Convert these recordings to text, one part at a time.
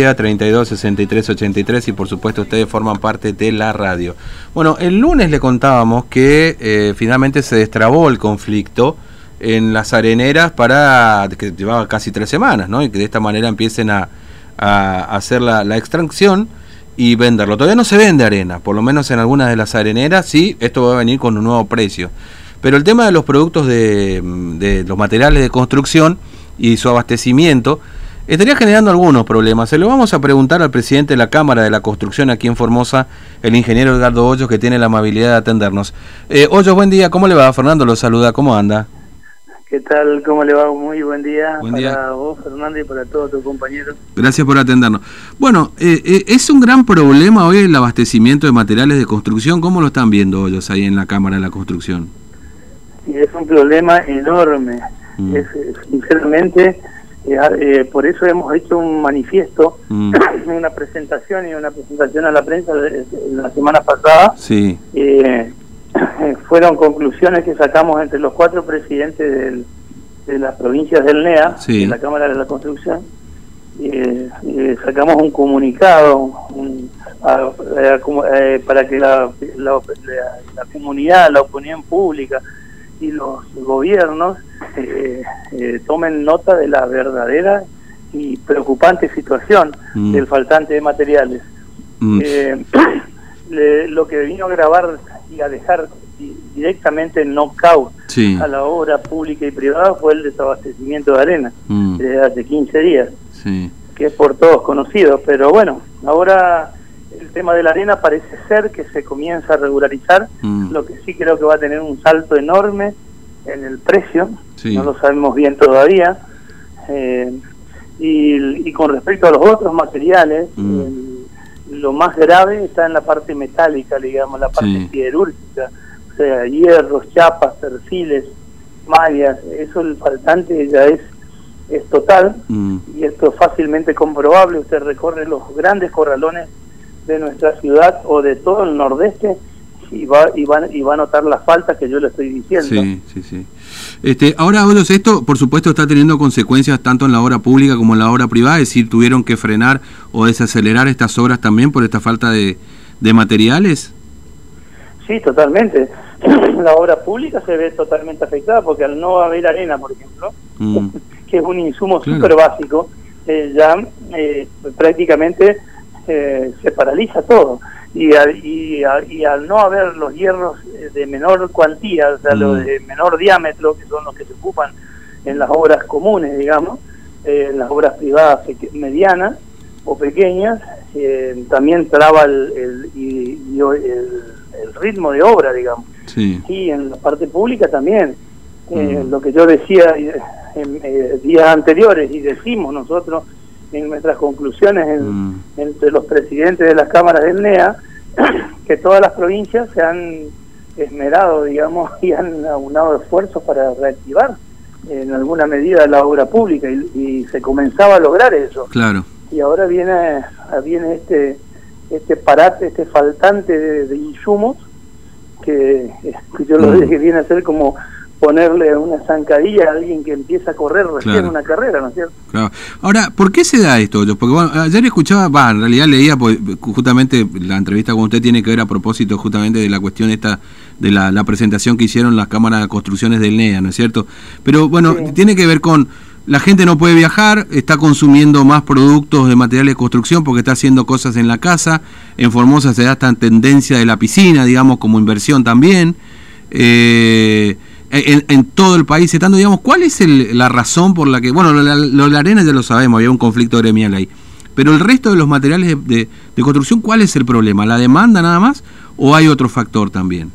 32 63 83 y por supuesto ustedes forman parte de la radio. Bueno, el lunes le contábamos que eh, finalmente se destrabó el conflicto en las areneras para que llevaba casi tres semanas, ¿no? Y que de esta manera empiecen a, hacer la, extracción y venderlo. Todavía no se vende arena, por lo menos en algunas de las areneras, sí, esto va a venir con un nuevo precio. Pero el tema de los productos de, de los materiales de construcción y su abastecimiento estaría generando algunos problemas. Se lo vamos a preguntar al presidente de la Cámara de la Construcción aquí en Formosa, el ingeniero Edgardo Hoyos, que tiene la amabilidad de atendernos. Eh, Hoyos, buen día, ¿cómo le va? Fernando lo saluda, ¿cómo anda? ¿Qué tal? ¿Cómo le va? Muy buen día para vos, Fernando, y para todos tus compañeros. Gracias por atendernos. Bueno, eh, eh, es un gran problema hoy el abastecimiento de materiales de construcción. ¿Cómo lo están viendo, Hoyos, ahí en la Cámara de la Construcción? Es un problema enorme. Mm. Es, sinceramente, eh, por eso hemos hecho un manifiesto, mm. una presentación y una presentación a la prensa la semana pasada. Sí. Eh, fueron conclusiones que sacamos entre los cuatro presidentes de las provincias del NEA, de la Cámara de la Construcción. Eh, sacamos un comunicado para que la, la comunidad, la opinión pública y los gobiernos eh, eh, tomen nota de la verdadera y preocupante situación mm. del faltante de materiales. Mm. Eh, lo que vino a grabar y a dejar directamente en knockout a la obra pública y privada fue el desabastecimiento de arena mm. desde hace 15 días, que es por todos conocido. Pero bueno, ahora el tema de la arena parece ser que se comienza a regularizar, lo que sí creo que va a tener un salto enorme en el precio, no lo sabemos bien todavía. Eh, y, con respecto a los otros materiales, mm. lo más grave está en la parte metálica, digamos, la parte siderúrgica, o sea, hierros, chapas, perfiles, mallas, eso el faltante ya es es total mm. y esto es fácilmente comprobable. Usted recorre los grandes corralones de nuestra ciudad o de todo el nordeste y va, y va, y va a notar la falta que yo le estoy diciendo. Sí, sí, sí. Este, ahora, esto por supuesto está teniendo consecuencias tanto en la obra pública como en la obra privada, es decir, tuvieron que frenar o desacelerar estas obras también por esta falta de, de materiales. Sí, totalmente. la obra pública se ve totalmente afectada porque al no haber arena, por ejemplo, mm. que es un insumo súper básico, eh, ya eh, prácticamente eh, se paraliza todo y al, y, al no haber los hierros eh, de menor cuantía, o sea, los mm. de menor diámetro, que son los que se ocupan en las obras comunes, digamos, eh, en las obras privadas medianas o pequeñas, eh, también traba el, el, el, ritmo de obra, digamos. Sí. y en la parte pública también. Mm. Lo que yo decía en días anteriores y decimos nosotros en nuestras conclusiones mm. entre los presidentes de las cámaras del NEA, que todas las provincias se han esmerado, digamos, y han aunado esfuerzos para reactivar en alguna medida la obra pública y, se comenzaba a lograr eso. Claro. Y ahora viene viene este este parate, este faltante de, insumos que, yo lo mm. que viene a ser como ponerle una zancadilla a alguien que empieza a correr recién una carrera, ¿no es cierto? Claro. Ahora, ¿por qué se da esto? Porque bueno, ayer escuchaba, va, en realidad leía, pues, justamente la entrevista con usted tiene que ver a propósito justamente de la cuestión esta, de la, presentación que hicieron las cámaras de construcciones del NEA, ¿no es cierto? Pero bueno, tiene que ver con... La gente no puede viajar, está consumiendo más productos de materiales de construcción porque está haciendo cosas en la casa. En Formosa se da esta tendencia de la piscina, digamos, como inversión también. Eh, en, todo el país estando, digamos, ¿cuál es la razón por la que, bueno, lo, de la arena ya lo sabemos, había un conflicto gremial ahí, pero el resto de los materiales de, construcción, ¿cuál es el problema? ¿La demanda nada más o hay otro factor también?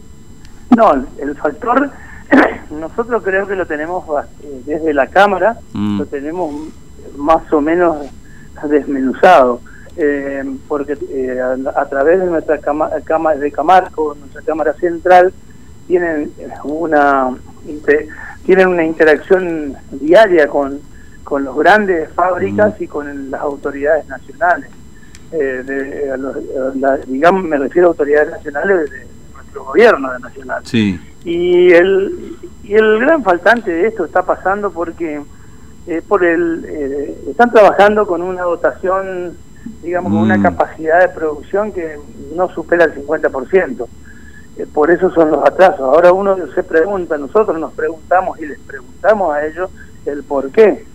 No, el factor, nosotros creo que lo tenemos eh, desde la Cámara, mm. lo tenemos más o menos desmenuzado. Eh, porque eh, a, través de nuestra cámara de Camargo, nuestra cámara central, tienen una tienen una interacción diaria con, con los grandes fábricas y con las autoridades nacionales. Eh, de, digamos, me refiero a autoridades nacionales de nuestro gobierno de nacional. Sí. Y el, y el gran faltante de esto está pasando porque eh, por el, eh, están trabajando con una dotación digamos, con una Mm. capacidad de producción que no supera el 50%. Eh, por eso son los atrasos. Ahora uno se pregunta, nosotros nos preguntamos y les preguntamos a ellos el por qué.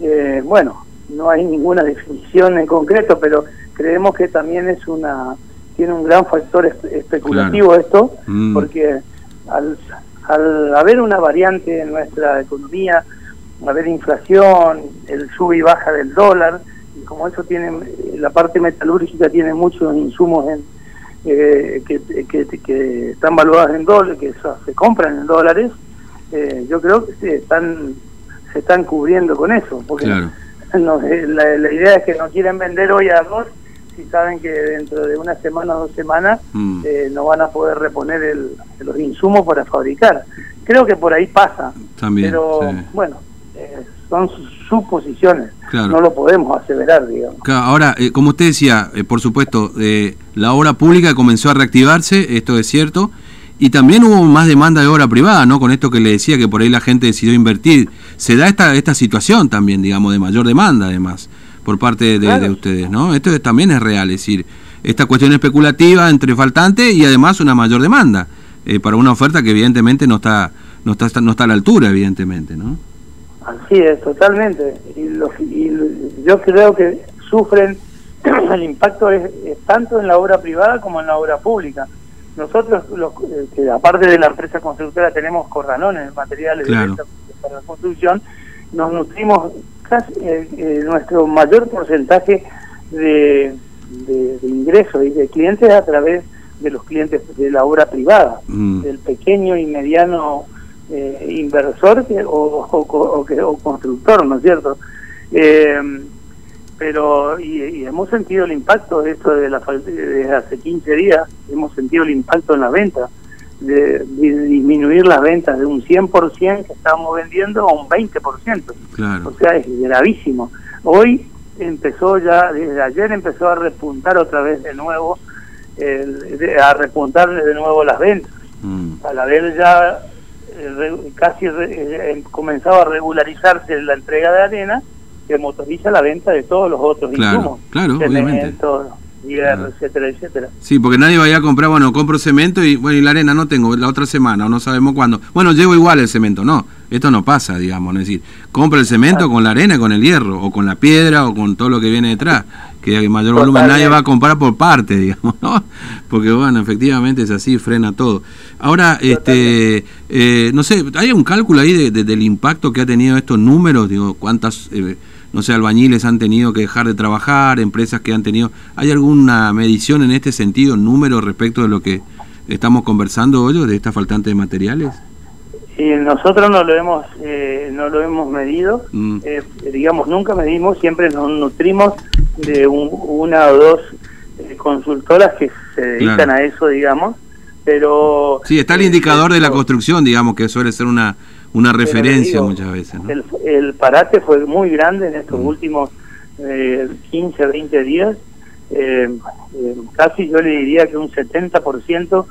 Eh, bueno, no hay ninguna definición en concreto, pero creemos que también es una tiene un gran factor espe- especulativo esto, Mm. porque al, al haber una variante en nuestra economía, haber inflación, el sube y baja del dólar, y como eso tiene, la parte metalúrgica tiene muchos insumos en, eh, que, que, que están valuados en dólares, que se compran en dólares, eh, yo creo que se están, se están cubriendo con eso, porque Claro. no, eh, la, la idea es que no quieren vender hoy arroz si saben que dentro de una semana o dos semanas Mm. eh, no van a poder reponer el, los insumos para fabricar. Creo que por ahí pasa, También. pero sí. bueno, eh, son sus suposiciones, Claro. no lo podemos aseverar, digamos. Claro, Ahora, eh, como usted decía, eh, por supuesto, eh, la obra pública comenzó a reactivarse, esto es cierto, y también hubo más demanda de obra privada, ¿no? Con esto que le decía que por ahí la gente decidió invertir. Se da esta, esta situación también, digamos, de mayor demanda, además, por parte de, ustedes, ¿no? Esto es- también es real, es decir, esta cuestión especulativa entre faltante y además una mayor demanda eh, para una oferta que evidentemente no está, no está, no está a la altura, evidentemente, ¿no? Así es, totalmente. Y, los- y yo creo que sufren, el impacto es, es tanto en la obra privada como en la obra pública. Nosotros, los, eh, que aparte de la empresa constructora, tenemos corralones, materiales de Claro. para la construcción, nos nutrimos casi eh, eh, nuestro mayor porcentaje de, de, de ingresos y de clientes a través de los clientes de la obra privada Mm. del pequeño y mediano eh, inversor que, o, o, o que- o constructor, ¿no es cierto? Eh, pero y, y hemos sentido el impacto de esto de la desde hace 15 días, hemos sentido el impacto en la venta, de, de disminuir las ventas de un 100% que estábamos vendiendo a un 20%. Claro. O sea, es gravísimo. Hoy empezó ya, desde ayer empezó a repuntar otra vez de nuevo, de- a repuntar de nuevo las ventas. Mm. Al haber ya eh, casi re- eh, comenzado a regularizarse la entrega de arena, que motoriza la venta de todos los otros Claro, insumos. claro, obviamente. Cemento, hierro, Claro. etcétera, etcétera. Sí, porque nadie vaya a comprar, bueno, compro cemento y bueno, y la arena no tengo, la otra semana, o no sabemos cuándo. Bueno, llevo igual el cemento, no, esto no pasa, digamos, es decir, compra el cemento con la arena, y con el hierro, o con la piedra, o con todo lo que viene detrás, que hay mayor volumen, Totalmente. nadie va a comprar por parte, digamos, ¿no? Porque bueno, efectivamente es así, frena todo. Ahora, este, eh, no sé, ¿hay un cálculo ahí de- de- del impacto que ha tenido estos números? Digo, ¿cuántas... eh, no sé, albañiles han tenido que dejar de trabajar, empresas que han tenido... ¿Hay alguna medición en este sentido, número respecto de lo que estamos conversando hoy, de esta faltante de materiales? Y nosotros no lo hemos eh, no lo hemos medido, Mm. eh, digamos nunca medimos, siempre nos nutrimos de un- una o dos eh, consultoras que se dedican Claro. a eso, digamos, pero Sí, está el eh, indicador de la construcción, digamos, que suele ser una, una referencia digo, muchas veces, ¿no? El, el parate fue muy grande en estos Mm. últimos eh, 15, 20 días. Eh, eh, casi yo le diría que un 70%,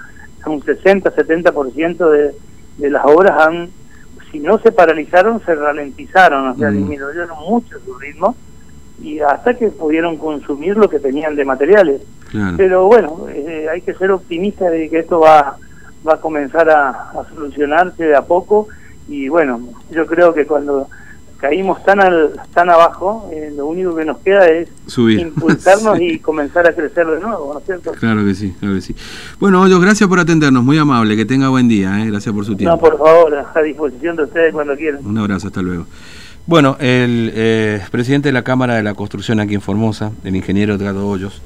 un 60-70% de, de las obras han, si no se paralizaron, se ralentizaron, o sea, Mm. disminuyeron mucho su ritmo y hasta que pudieron consumir lo que tenían de materiales. Claro. Pero bueno, eh, hay que ser optimista de que esto va, va a comenzar a, a solucionarse de a poco y bueno, yo creo que cuando caímos tan al, tan abajo, eh, lo único que nos queda es Subir. impulsarnos Sí. y comenzar a crecer de nuevo, ¿no es cierto? Claro que sí, claro que sí. Bueno, Hoyos, gracias por atendernos, muy amable, que tenga buen día, ¿eh? gracias por su tiempo. No, por favor, a disposición de ustedes cuando quieran. Un abrazo, hasta luego. Bueno, el eh, presidente de la Cámara de la Construcción aquí en Formosa, el ingeniero Edgardo Hoyos,